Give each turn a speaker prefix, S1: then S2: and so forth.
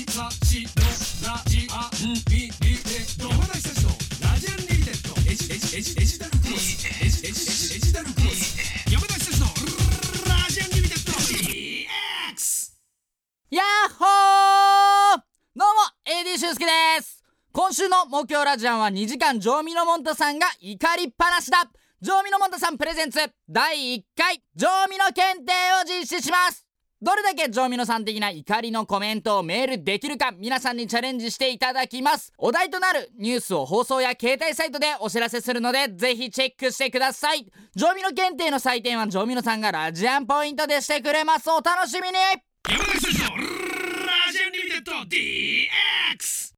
S1: ジオラジアンリミテッド山田久志のラジアンリミテッドエジエジエジエジタルクロスエジエジエジエジタルクロス山田久志のラジアンリミテッド DX
S2: やっほーどうも AD 俊介です。今週の目標ラジアンは2時間ジョーミノモンタさんが怒りっぱなしだ。ジョーミノモンタさんプレゼンツ第1回ジョーミノ検定を実施します。どれだけジョーミノさん的な怒りのコメントをメールできるか皆さんにチャレンジしていただきます。お題となるニュースを放送や携帯サイトでお知らせするのでぜひチェックしてください。ジョーミノ検定の採点はジョーミノさんがラジアンポイントでしてくれます。お楽しみに。